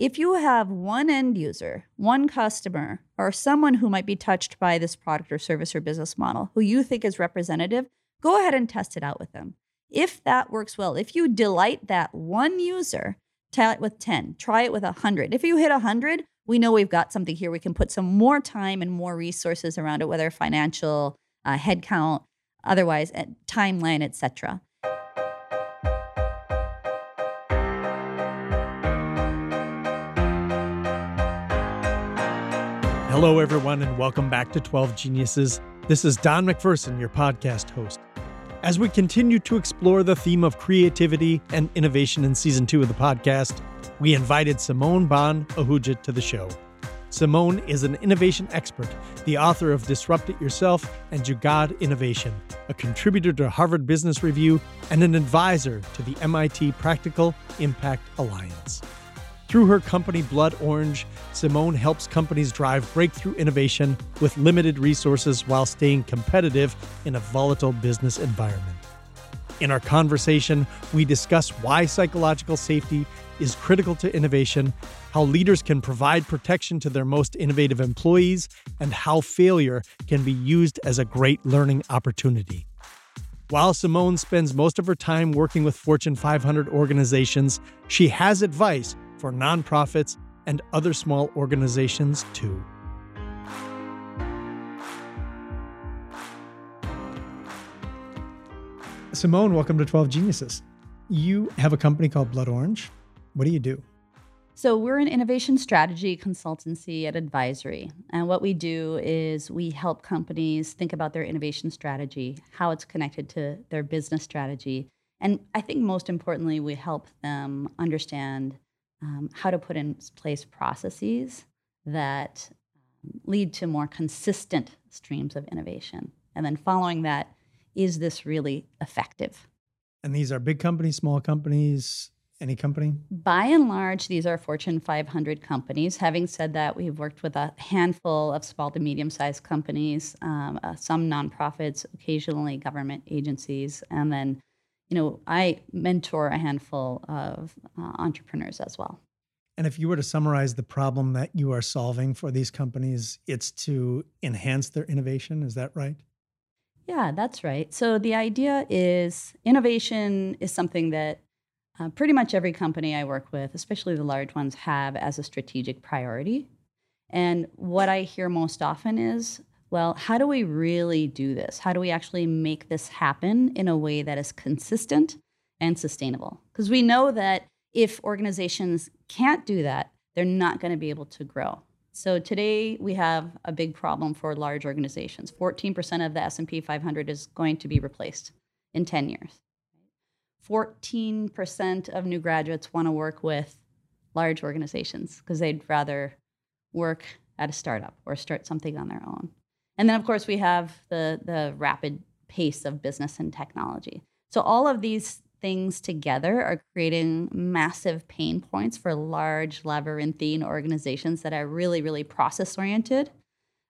if you have one end user, one customer, or someone who might be touched by this product or service or business model who you think is representative, go ahead and test it out with them. If that works well, if you delight that one user, try it with 10, try it with 100. If you hit 100, we know we've got something here. We can put some more time and more resources around it, whether financial, uh, headcount, otherwise, uh, timeline, etc. Hello, everyone, and welcome back to 12 Geniuses. This is Don MacPherson, your podcast host. As we continue to explore the theme of creativity and innovation in season two of the podcast, we invited Simone Bhan Ahuja to the show. Simone is an innovation expert, the author of Disrupt It Yourself and Jugaad Innovation, a contributor to Harvard Business Review, and an advisor to the MIT Practical Impact Alliance. Through her company Blood Orange, Simone helps companies drive breakthrough innovation with limited resources while staying competitive in a volatile business environment. In our conversation, we discuss why psychological safety is critical to innovation, how leaders can provide protection to their most innovative employees, and how failure can be used as a great learning opportunity. While Simone spends most of her time working with Fortune 500 organizations, she has advice for nonprofits and other small organizations too. Simone, welcome to 12 Geniuses. You have a company called Blood Orange. What do you do? So, we're an innovation strategy consultancy at Advisory. And what we do is we help companies think about their innovation strategy, how it's connected to their business strategy. And I think most importantly, we help them understand um, how to put in place processes that um, lead to more consistent streams of innovation. And then following that, is this really effective? And these are big companies, small companies, any company? By and large, these are Fortune 500 companies. Having said that, we've worked with a handful of small to medium sized companies, um, uh, some nonprofits, occasionally government agencies, and then you know, I mentor a handful of uh, entrepreneurs as well. And if you were to summarize the problem that you are solving for these companies, it's to enhance their innovation. Is that right? Yeah, that's right. So the idea is innovation is something that uh, pretty much every company I work with, especially the large ones, have as a strategic priority. And what I hear most often is well, how do we really do this? How do we actually make this happen in a way that is consistent and sustainable? Because we know that if organizations can't do that, they're not going to be able to grow. So today we have a big problem for large organizations. 14% of the S&P 500 is going to be replaced in 10 years. 14% of new graduates want to work with large organizations because they'd rather work at a startup or start something on their own. And then, of course, we have the, the rapid pace of business and technology. So, all of these things together are creating massive pain points for large labyrinthine organizations that are really, really process oriented,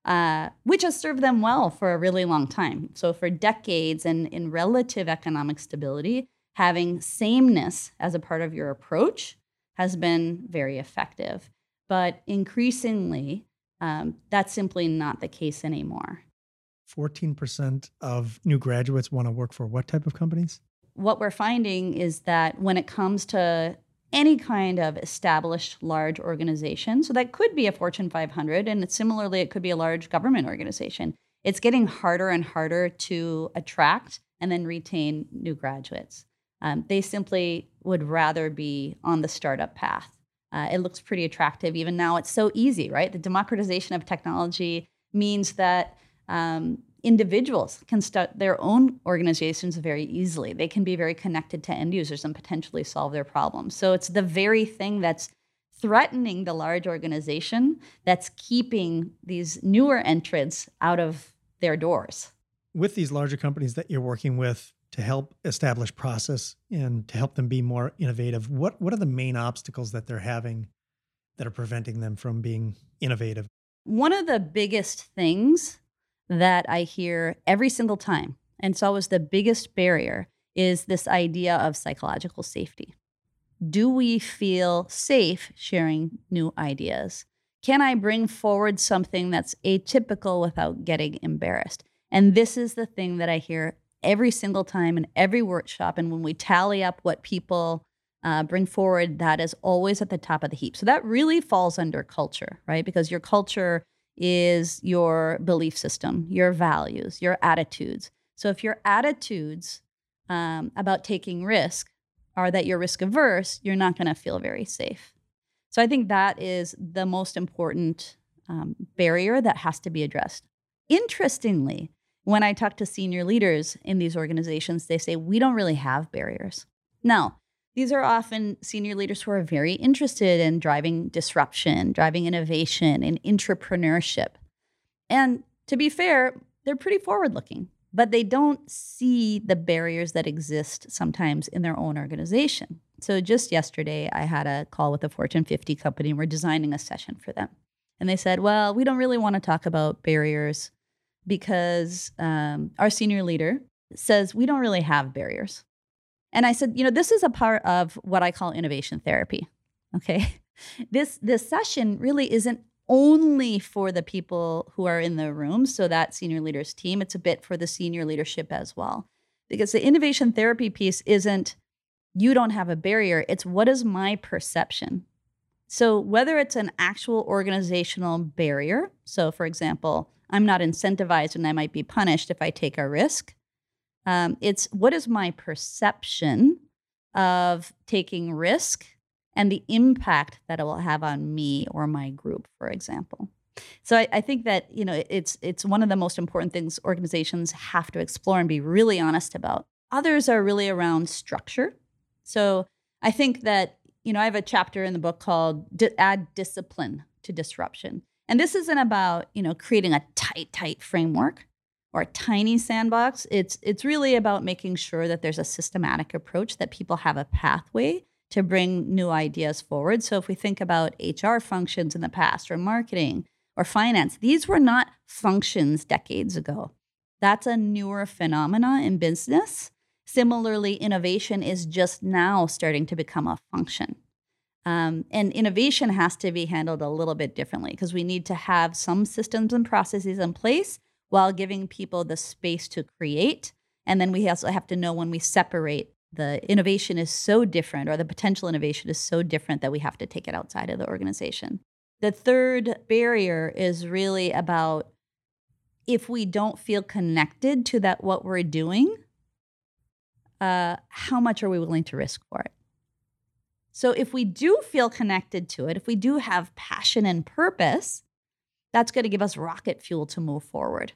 uh, which has served them well for a really long time. So, for decades and in relative economic stability, having sameness as a part of your approach has been very effective. But increasingly, um, that's simply not the case anymore. 14% of new graduates want to work for what type of companies? What we're finding is that when it comes to any kind of established large organization, so that could be a Fortune 500, and similarly, it could be a large government organization, it's getting harder and harder to attract and then retain new graduates. Um, they simply would rather be on the startup path uh, it looks pretty attractive. Even now, it's so easy, right? The democratization of technology means that um, individuals can start their own organizations very easily. They can be very connected to end users and potentially solve their problems. So it's the very thing that's threatening the large organization that's keeping these newer entrants out of their doors. With these larger companies that you're working with, to help establish process and to help them be more innovative what what are the main obstacles that they're having that are preventing them from being innovative one of the biggest things that i hear every single time and it's always the biggest barrier is this idea of psychological safety do we feel safe sharing new ideas? Can I bring forward something that's atypical without getting embarrassed? And this is the thing that I hear every single time in every workshop. And when we tally up what people uh, bring forward, that is always at the top of the heap. So that really falls under culture, right? Because your culture is your belief system, your values, your attitudes. So if your attitudes um, about taking risk are that you're risk averse, you're not going to feel very safe. So I think that is the most important um, barrier that has to be addressed. Interestingly, when I talk to senior leaders in these organizations, they say we don't really have barriers. Now, these are often senior leaders who are very interested in driving disruption, driving innovation, and entrepreneurship. And to be fair, they're pretty forward looking, but they don't see the barriers that exist sometimes in their own organization. So just yesterday, I had a call with a Fortune 50 company. And we're designing a session for them. And they said, well, we don't really want to talk about barriers because um, our senior leader says we don't really have barriers. And I said, you know, this is a part of what I call innovation therapy. Okay. This this session really isn't only for the people who are in the room, so that senior leaders team, it's a bit for the senior leadership as well. Because the innovation therapy piece isn't you don't have a barrier, it's what is my perception? So whether it's an actual organizational barrier, so for example, I'm not incentivized and I might be punished if I take a risk. Um, it's what is my perception of taking risk and the impact that it will have on me or my group, for example. So I, I, think that you know it's it's one of the most important things organizations have to explore and be really honest about. Others are really around structure. So I think that you know I have a chapter in the book called "Add Discipline to Disruption," and this isn't about you know creating a tight tight framework or a tiny sandbox. It's it's really about making sure that there's a systematic approach that people have a pathway to bring new ideas forward. So if we think about HR functions in the past or marketing or finance, these were not functions decades ago. That's a newer phenomena in business. Similarly, innovation is just now starting to become a function. Um, and innovation has to be handled a little bit differently because we need to have some systems and processes in place while giving people the space to create. And then we also have to know when we separate the innovation is so different or the potential innovation is so different that we have to take it outside of the organization. The third barrier is really about if we don't feel connected to that what we're doing, uh, how much are we willing to risk for it? So if we do feel connected to it, if we do have passion and purpose, that's going to give us rocket fuel to move forward.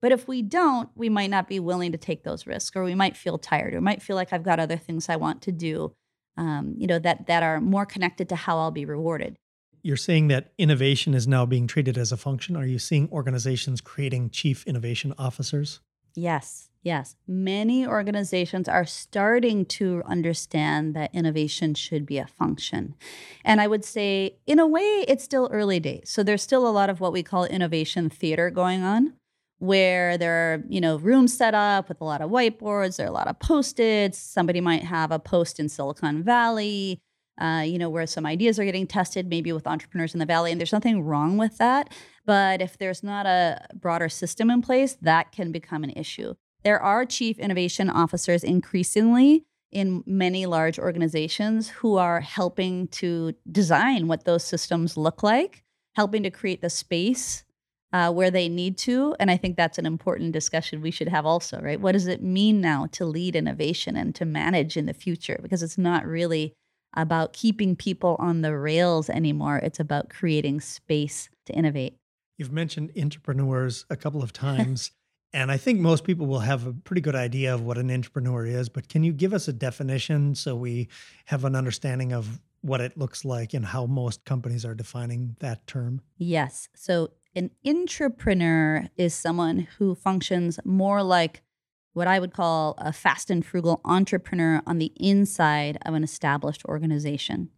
But if we don't, we might not be willing to take those risks, or we might feel tired, or might feel like I've got other things I want to do, um, you know, that that are more connected to how I'll be rewarded. You're saying that innovation is now being treated as a function. Are you seeing organizations creating chief innovation officers? Yes, yes. Many organizations are starting to understand that innovation should be a function. And I would say, in a way, it's still early days. So there's still a lot of what we call innovation theater going on where there are you know rooms set up with a lot of whiteboards there are a lot of post-its somebody might have a post in silicon valley uh, you know where some ideas are getting tested maybe with entrepreneurs in the valley and there's nothing wrong with that but if there's not a broader system in place that can become an issue there are chief innovation officers increasingly in many large organizations who are helping to design what those systems look like helping to create the space uh, where they need to. And I think that's an important discussion we should have also, right? What does it mean now to lead innovation and to manage in the future? Because it's not really about keeping people on the rails anymore, it's about creating space to innovate. You've mentioned entrepreneurs a couple of times. and I think most people will have a pretty good idea of what an entrepreneur is, but can you give us a definition so we have an understanding of what it looks like and how most companies are defining that term? Yes. So an intrapreneur is someone who functions more like what I would call a fast and frugal entrepreneur on the inside of an established organization.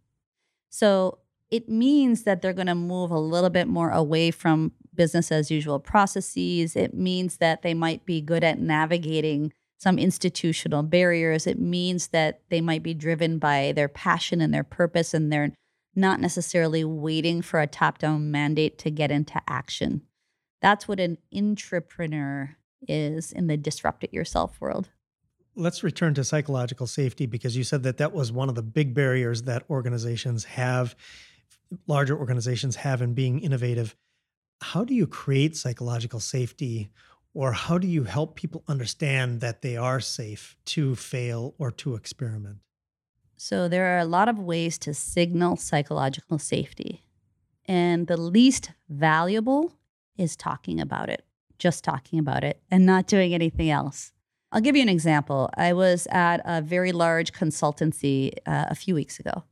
So it means that they're going to move a little bit more away from business as usual processes. It means that they might be good at navigating some institutional barriers. It means that they might be driven by their passion and their purpose, and they're not necessarily waiting for a top down mandate to get into action. That's what an intrapreneur is in the disrupt it yourself world. Let's return to psychological safety because you said that that was one of the big barriers that organizations have, larger organizations have in being innovative. How do you create psychological safety or how do you help people understand that they are safe to fail or to experiment? So, there are a lot of ways to signal psychological safety. And the least valuable is talking about it, just talking about it and not doing anything else. I'll give you an example. I was at a very large consultancy uh, a few weeks ago,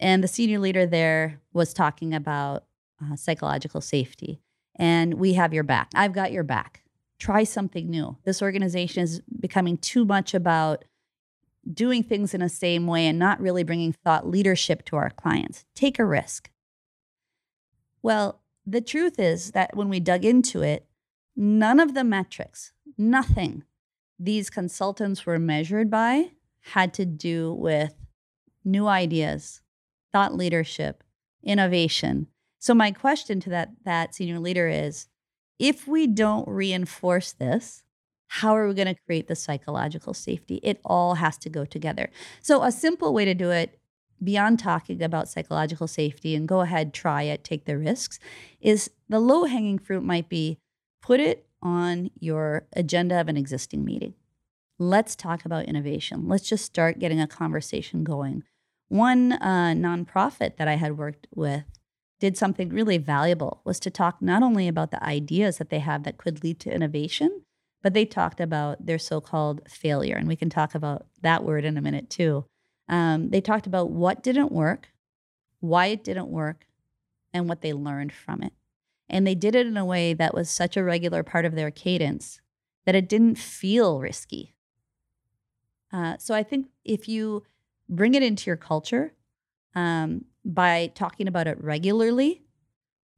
and the senior leader there was talking about uh, psychological safety. And we have your back. I've got your back try something new. This organization is becoming too much about doing things in the same way and not really bringing thought leadership to our clients. Take a risk. Well, the truth is that when we dug into it, none of the metrics, nothing these consultants were measured by had to do with new ideas, thought leadership, innovation. So my question to that that senior leader is if we don't reinforce this, how are we going to create the psychological safety? It all has to go together. So, a simple way to do it, beyond talking about psychological safety and go ahead, try it, take the risks, is the low hanging fruit might be put it on your agenda of an existing meeting. Let's talk about innovation. Let's just start getting a conversation going. One uh, nonprofit that I had worked with did something really valuable was to talk not only about the ideas that they have that could lead to innovation, but they talked about their so-called failure, and we can talk about that word in a minute too. Um, they talked about what didn't work, why it didn't work, and what they learned from it. And they did it in a way that was such a regular part of their cadence that it didn't feel risky. Uh, so I think if you bring it into your culture, um, by talking about it regularly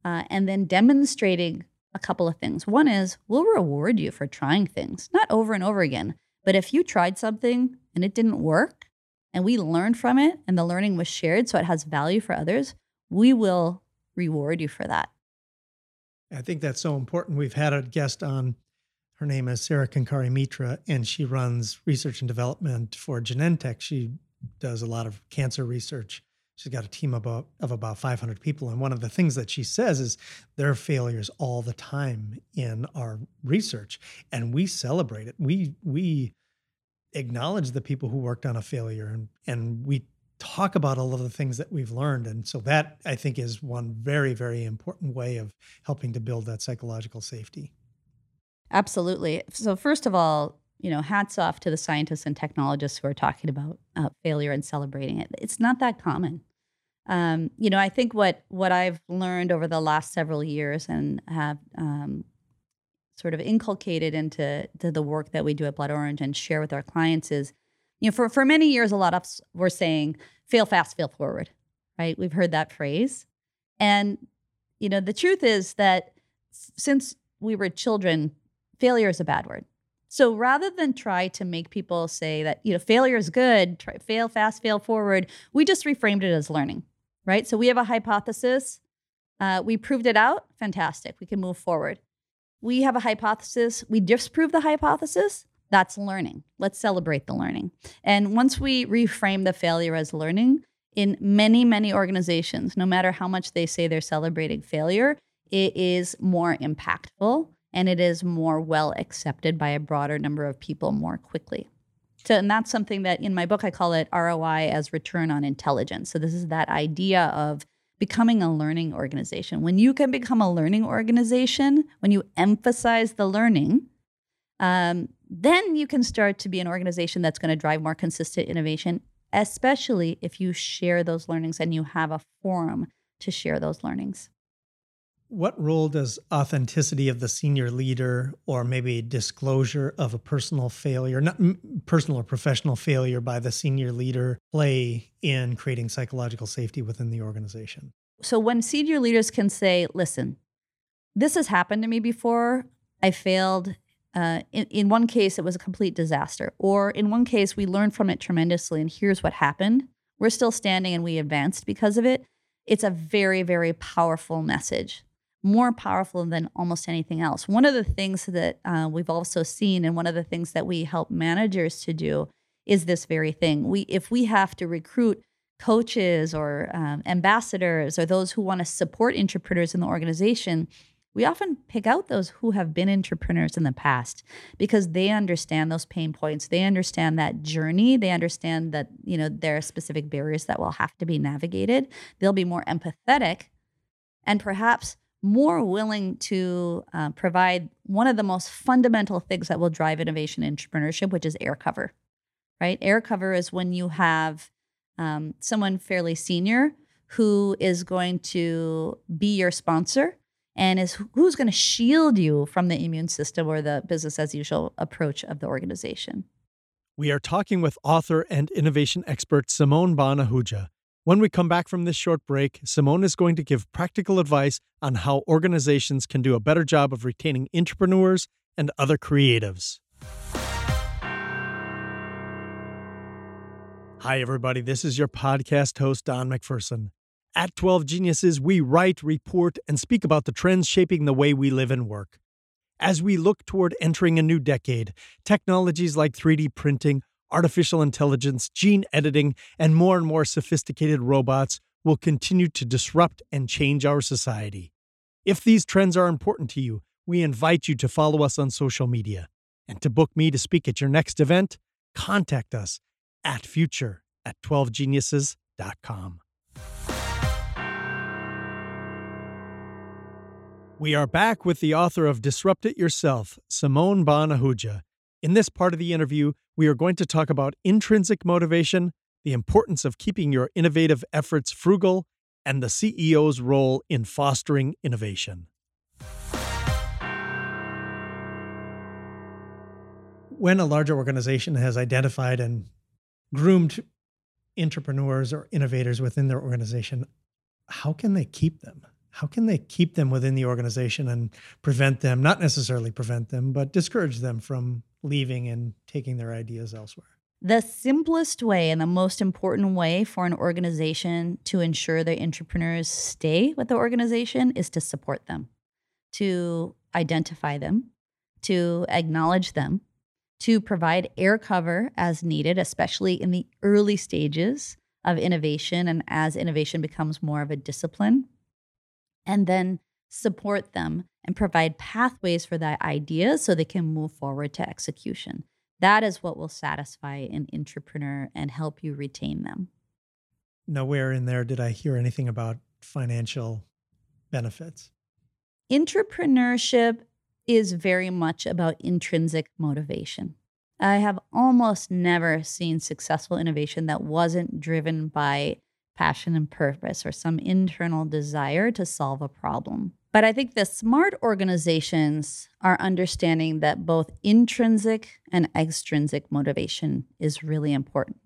uh, and then demonstrating a couple of things. One is we'll reward you for trying things, not over and over again, but if you tried something and it didn't work and we learned from it and the learning was shared so it has value for others, we will reward you for that. I think that's so important. We've had a guest on. Her name is Sarah Kenkare-Mitra, and she runs research and development for Genentech. She does a lot of cancer research She's got a team about, of about 500 people. And one of the things that she says is there are failures all the time in our research, and we celebrate it. We, we acknowledge the people who worked on a failure and, and we talk about all of the things that we've learned. And so that I think is one very, very important way of helping to build that psychological safety. Absolutely. So, first of all, you know, hats off to the scientists and technologists who are talking about uh, failure and celebrating it. It's not that common. Um, you know, I think what what I've learned over the last several years and have um, sort of inculcated into to the work that we do at Blood Orange and share with our clients is, you know, for for many years, a lot of us were saying "fail fast, fail forward," right? We've heard that phrase, and you know, the truth is that since we were children, failure is a bad word so rather than try to make people say that, you know, failure is good, try, fail fast, fail forward, we just reframed it as learning, right? So we have a hypothesis. Uh, we proved it out. Fantastic. We can move forward. We have a hypothesis. We disprove the hypothesis. That's learning. Let's celebrate the learning. And once we reframe the failure as learning, in many, many organizations, no matter how much they say they're celebrating failure, it is more impactful and it is more well accepted by a broader number of people more quickly. So, and that's something that in my book I call it ROI as return on intelligence. So, this is that idea of becoming a learning organization. When you can become a learning organization, when you emphasize the learning, um, then you can start to be an organization that's going to drive more consistent innovation, especially if you share those learnings and you have a forum to share those learnings what role does authenticity of the senior leader or maybe disclosure of a personal failure not personal or professional failure by the senior leader play in creating psychological safety within the organization so when senior leaders can say listen this has happened to me before i failed uh, in, in one case, it was a complete disaster. Or in one case, we learned from it tremendously, and here's what happened. We're still standing and we advanced because of it. It's a very, very powerful message, more powerful than almost anything else. One of the things that uh, we've also seen, and one of the things that we help managers to do, is this very thing. We, if we have to recruit coaches or um, ambassadors or those who want to support entrepreneurs in the organization, we often pick out those who have been entrepreneurs in the past because they understand those pain points they understand that journey they understand that you know there are specific barriers that will have to be navigated they'll be more empathetic and perhaps more willing to uh, provide one of the most fundamental things that will drive innovation in entrepreneurship which is air cover right air cover is when you have um, someone fairly senior who is going to be your sponsor and is who's going to shield you from the immune system or the business as usual approach of the organization. We are talking with author and innovation expert Simone Bhan Ahuja. When we come back from this short break, Simone is going to give practical advice on how organizations can do a better job of retaining entrepreneurs and other creatives. Hi, everybody. This is your podcast host, Don MacPherson. At 12 Geniuses, we write, report, and speak about the trends shaping the way we live and work. As we look toward entering a new decade, technologies like 3D printing, artificial intelligence, gene editing, and more and more sophisticated robots will continue to disrupt and change our society. If these trends are important to you, we invite you to follow us on social media. And to book me to speak at your next event, contact us at future at 12geniuses.com. We are back with the author of Disrupt It Yourself, Simone Bhan Ahuja. In this part of the interview, we are going to talk about intrinsic motivation, the importance of keeping your innovative efforts frugal, and the CEO's role in fostering innovation. When a larger organization has identified and groomed entrepreneurs or innovators within their organization, how can they keep them? how can they keep them within the organization and prevent them, not necessarily prevent them, but discourage them from leaving and taking their ideas elsewhere? The simplest way and the most important way for an organization to ensure their entrepreneurs stay with the organization is to support them, to identify them, to acknowledge them, to provide air cover as needed, especially in the early stages of innovation and as innovation becomes more of a discipline and then support them and provide pathways for that idea so they can move forward to execution. That is what will satisfy an entrepreneur and help you retain them. Nowhere in there did I hear anything about financial benefits. Entrepreneurship is very much about intrinsic motivation. I have almost never seen successful innovation that wasn't driven by passion and purpose or some internal desire to solve a problem. But I think the smart organizations are understanding that both intrinsic and extrinsic motivation is really important.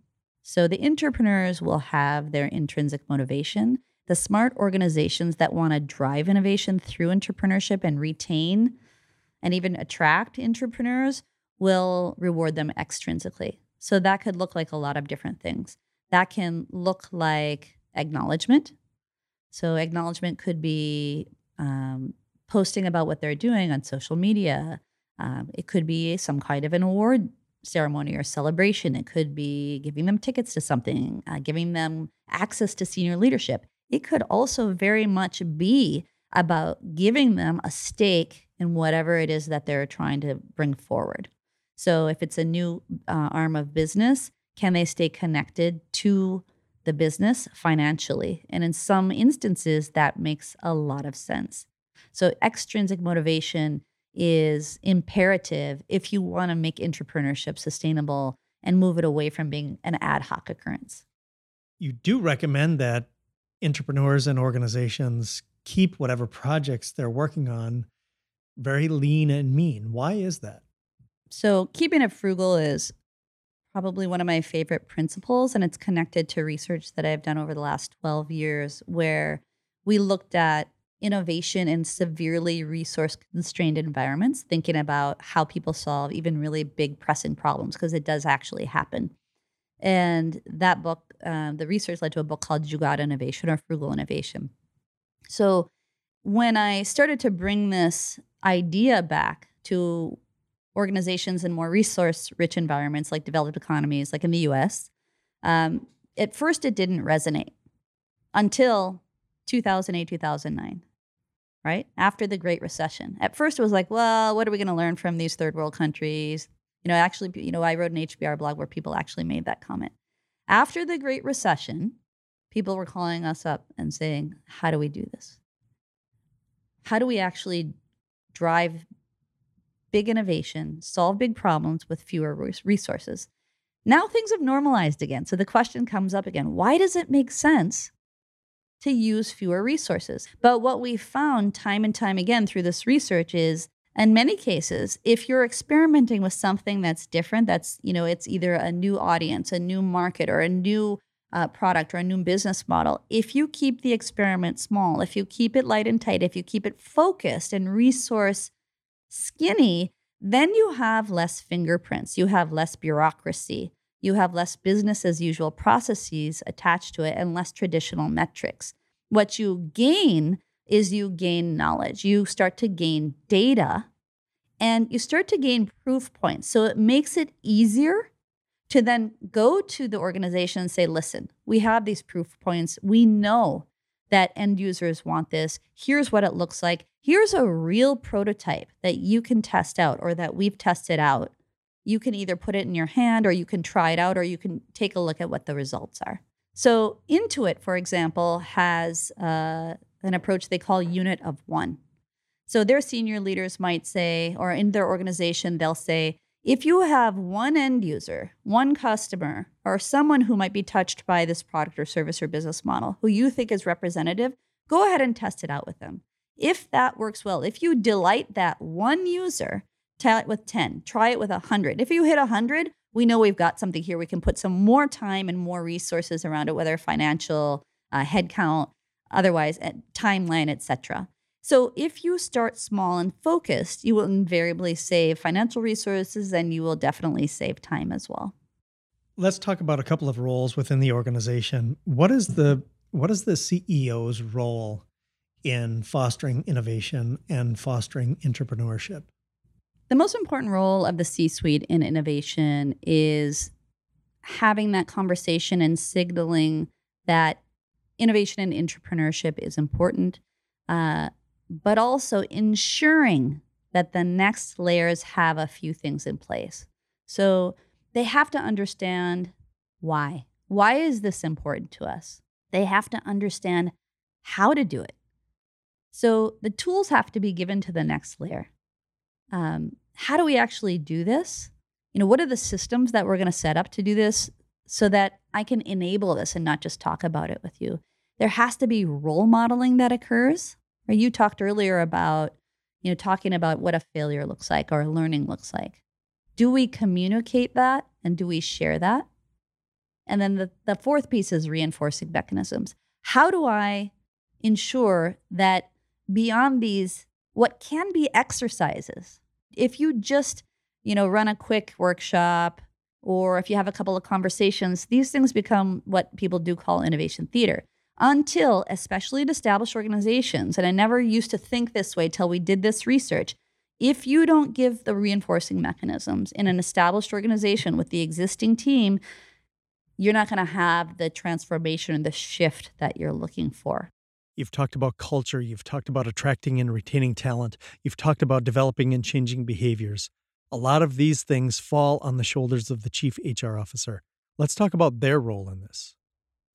So the entrepreneurs will have their intrinsic motivation. The smart organizations that want to drive innovation through entrepreneurship and retain and even attract entrepreneurs will reward them extrinsically. So that could look like a lot of different things. That can look like acknowledgement. So, acknowledgement could be um, posting about what they're doing on social media. Um, it could be some kind of an award ceremony or celebration. It could be giving them tickets to something, uh, giving them access to senior leadership. It could also very much be about giving them a stake in whatever it is that they're trying to bring forward. So, if it's a new uh, arm of business, can they stay connected to the business financially? And in some instances, that makes a lot of sense. So, extrinsic motivation is imperative if you want to make entrepreneurship sustainable and move it away from being an ad hoc occurrence. You do recommend that entrepreneurs and organizations keep whatever projects they're working on very lean and mean. Why is that? So, keeping it frugal is probably one of my favorite principles, and it's connected to research that I've done over the last 12 years, where we looked at innovation in severely resource constrained environments, thinking about how people solve even really big pressing problems, because it does actually happen. And that book, uh, the research led to a book called Jugaad Innovation or Frugal Innovation. So when I started to bring this idea back to organizations in more resource rich environments like developed economies, like in the US, um, at first it didn't resonate until 2008, 2009 right? After the Great Recession. At first, it was like, well, what are we going to learn from these third world countries? You know, actually, you know, I wrote an HBR blog where people actually made that comment. After the Great Recession, people were calling us up and saying, how do we do this? How do we actually drive big innovation, solve big problems with fewer resources? Now things have normalized again. So the question comes up again why does it make sense to use fewer resources. But what we found time and time again through this research is in many cases if you're experimenting with something that's different that's you know it's either a new audience a new market or a new uh, product or a new business model if you keep the experiment small if you keep it light and tight if you keep it focused and resource skinny then you have less fingerprints you have less bureaucracy you have less business as usual processes attached to it and less traditional metrics. What you gain is you gain knowledge. You start to gain data and you start to gain proof points. So it makes it easier to then go to the organization and say, listen, we have these proof points. We know that end users want this. Here's what it looks like. Here's a real prototype that you can test out or that we've tested out you can either put it in your hand or you can try it out or you can take a look at what the results are. So, Intuit, for example, has uh, an approach they call unit of one. So, their senior leaders might say, or in their organization, they'll say, if you have one end user, one customer, or someone who might be touched by this product or service or business model who you think is representative, go ahead and test it out with them. If that works well, if you delight that one user, Try it with 10. Try it with 100. If you hit 100, we know we've got something here. We can put some more time and more resources around it, whether financial, uh, headcount, otherwise, uh, timeline, etc. So if you start small and focused, you will invariably save financial resources and you will definitely save time as well. Let's talk about a couple of roles within the organization. What is the what is the CEO's role in fostering innovation and fostering entrepreneurship? The most important role of the C suite in innovation is having that conversation and signaling that innovation and entrepreneurship is important, uh, but also ensuring that the next layers have a few things in place. So they have to understand why. Why is this important to us? They have to understand how to do it. So the tools have to be given to the next layer um, how do we actually do this? You know, what are the systems that we're going to set up to do this so that I can enable this and not just talk about it with you? There has to be role modeling that occurs. You talked earlier about, you know, talking about what a failure looks like or a learning looks like. Do we communicate that and do we share that? And then the, the fourth piece is reinforcing mechanisms. How do I ensure that beyond these what can be exercises. If you just, you know, run a quick workshop or if you have a couple of conversations, these things become what people do call innovation theater. Until, especially at established organizations, and I never used to think this way till we did this research, if you don't give the reinforcing mechanisms in an established organization with the existing team, you're not going to have the transformation and the shift that you're looking for. You've talked about culture. You've talked about attracting and retaining talent. You've talked about developing and changing behaviors. A lot of these things fall on the shoulders of the chief HR officer. Let's talk about their role in this.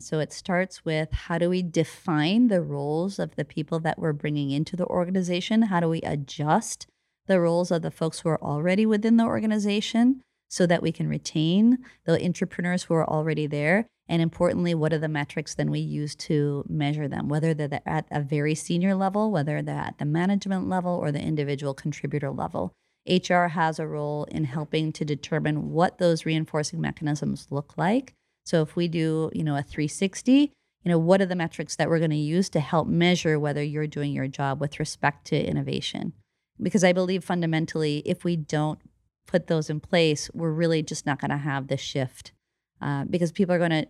So it starts with how do we define the roles of the people that we're bringing into the organization? How do we adjust the roles of the folks who are already within the organization so that we can retain the entrepreneurs who are already there? And importantly, what are the metrics then we use to measure them, whether they're at a very senior level, whether they're at the management level or the individual contributor level. HR has a role in helping to determine what those reinforcing mechanisms look like. So if we do, you know, a 360, you know, what are the metrics that we're going to use to help measure whether you're doing your job with respect to innovation? Because I believe fundamentally, if we don't put those in place, we're really just not going to have the shift uh, because people are going to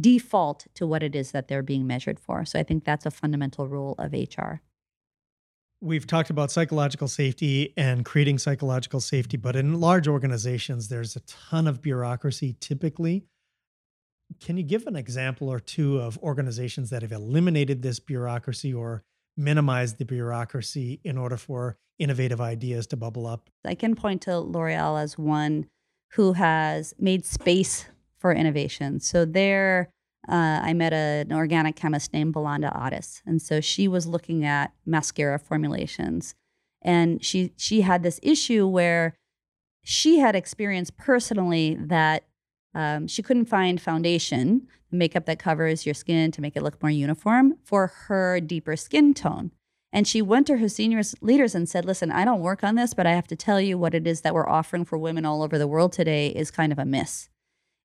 default to what it is that they're being measured for. So I think that's a fundamental rule of HR. We've talked about psychological safety and creating psychological safety, but in large organizations, there's a ton of bureaucracy typically. Can you give an example or two of organizations that have eliminated this bureaucracy or minimized the bureaucracy in order for innovative ideas to bubble up? I can point to L'Oreal as one who has made space for innovation. So there, uh, I met a, an organic chemist named Balanda Atis, and so she was looking at mascara formulations, and she she had this issue where she had experienced personally that um, she couldn't find foundation, makeup that covers your skin to make it look more uniform for her deeper skin tone. And she went to her senior leaders and said, Listen, I don't work on this, but I have to tell you what it is that we're offering for women all over the world today is kind of a miss.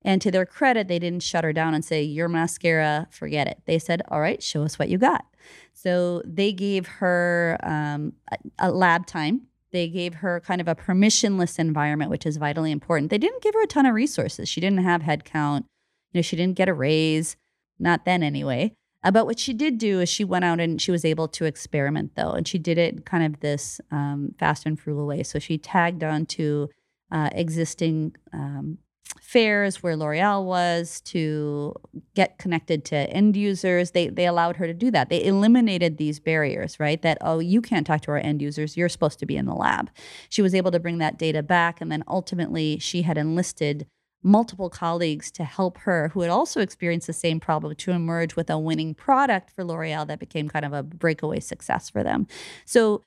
And to their credit, they didn't shut her down and say, Your mascara, forget it. They said, All right, show us what you got. So they gave her um, a, a lab time they gave her kind of a permissionless environment, which is vitally important. They didn't give her a ton of resources. She didn't have headcount. You know, she didn't get a raise, not then anyway. Uh, but what she did do is she went out and she was able to experiment though, and she did it kind of this um, fast and frugal way. So she tagged on to uh, existing um, fairs where L'Oreal was to get connected to end users. They they allowed her to do that. They eliminated these barriers, right? That oh, you can't talk to our end users. You're supposed to be in the lab. She was able to bring that data back, and then ultimately she had enlisted multiple colleagues to help her who had also experienced the same problem to emerge with a winning product for L'Oreal that became kind of a breakaway success for them. So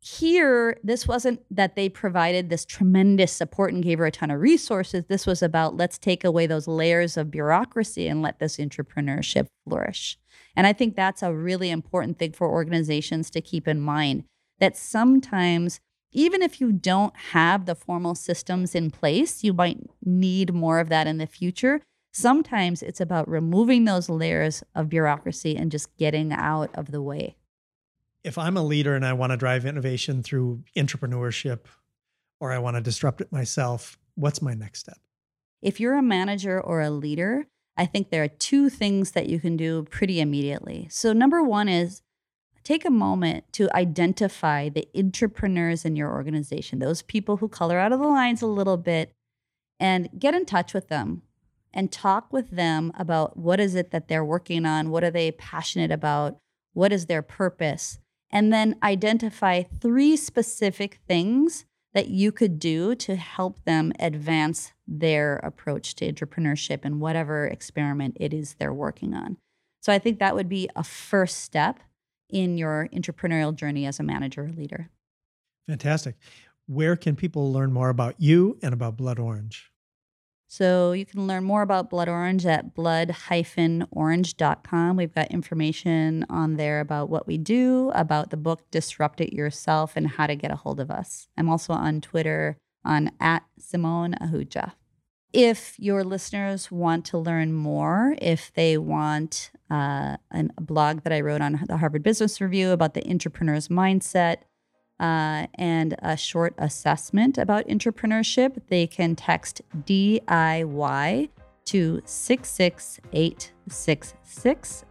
here, this wasn't that they provided this tremendous support and gave her a ton of resources. This was about let's take away those layers of bureaucracy and let this entrepreneurship flourish. And I think that's a really important thing for organizations to keep in mind that sometimes, even if you don't have the formal systems in place, you might need more of that in the future. Sometimes it's about removing those layers of bureaucracy and just getting out of the way if I'm a leader and I want to drive innovation through entrepreneurship or I want to disrupt it myself, what's my next step? If you're a manager or a leader, I think there are two things that you can do pretty immediately. So, number one is take a moment to identify the entrepreneurs in your organization, those people who color out of the lines a little bit, and get in touch with them and talk with them about what is it that they're working on, what are they passionate about, what is their purpose, and then identify three specific things that you could do to help them advance their approach to entrepreneurship and whatever experiment it is they're working on. So I think that would be a first step in your entrepreneurial journey as a manager or leader. Fantastic. Where can people learn more about you and about Blood Orange? So you can learn more about Blood Orange at blood-orange.com. We've got information on there about what we do, about the book Disrupt It Yourself, and how to get a hold of us. I'm also on Twitter on at Simone Ahuja. If your listeners want to learn more, if they want uh, an, a blog that I wrote on the Harvard Business Review about the entrepreneur's mindset, uh, and a short assessment about entrepreneurship, they can text DIY to 66866.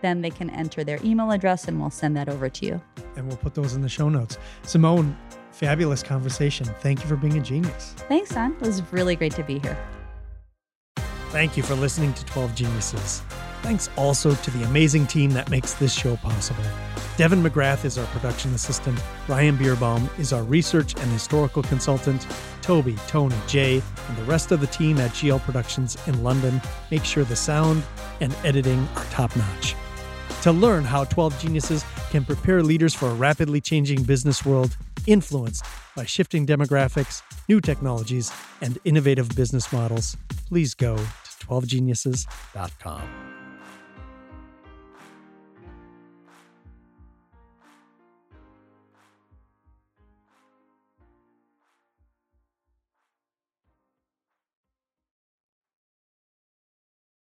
Then they can enter their email address and we'll send that over to you. And we'll put those in the show notes. Simone, fabulous conversation. Thank you for being a genius. Thanks, Don. It was really great to be here. Thank you for listening to 12 Geniuses. Thanks also to the amazing team that makes this show possible. Devin McGrath is our production assistant. Ryan Bierbaum is our research and historical consultant. Toby, Tony, Jay, and the rest of the team at GL Productions in London make sure the sound and editing are top notch. To learn how 12 Geniuses can prepare leaders for a rapidly changing business world influenced by shifting demographics, new technologies, and innovative business models, please go to 12geniuses.com.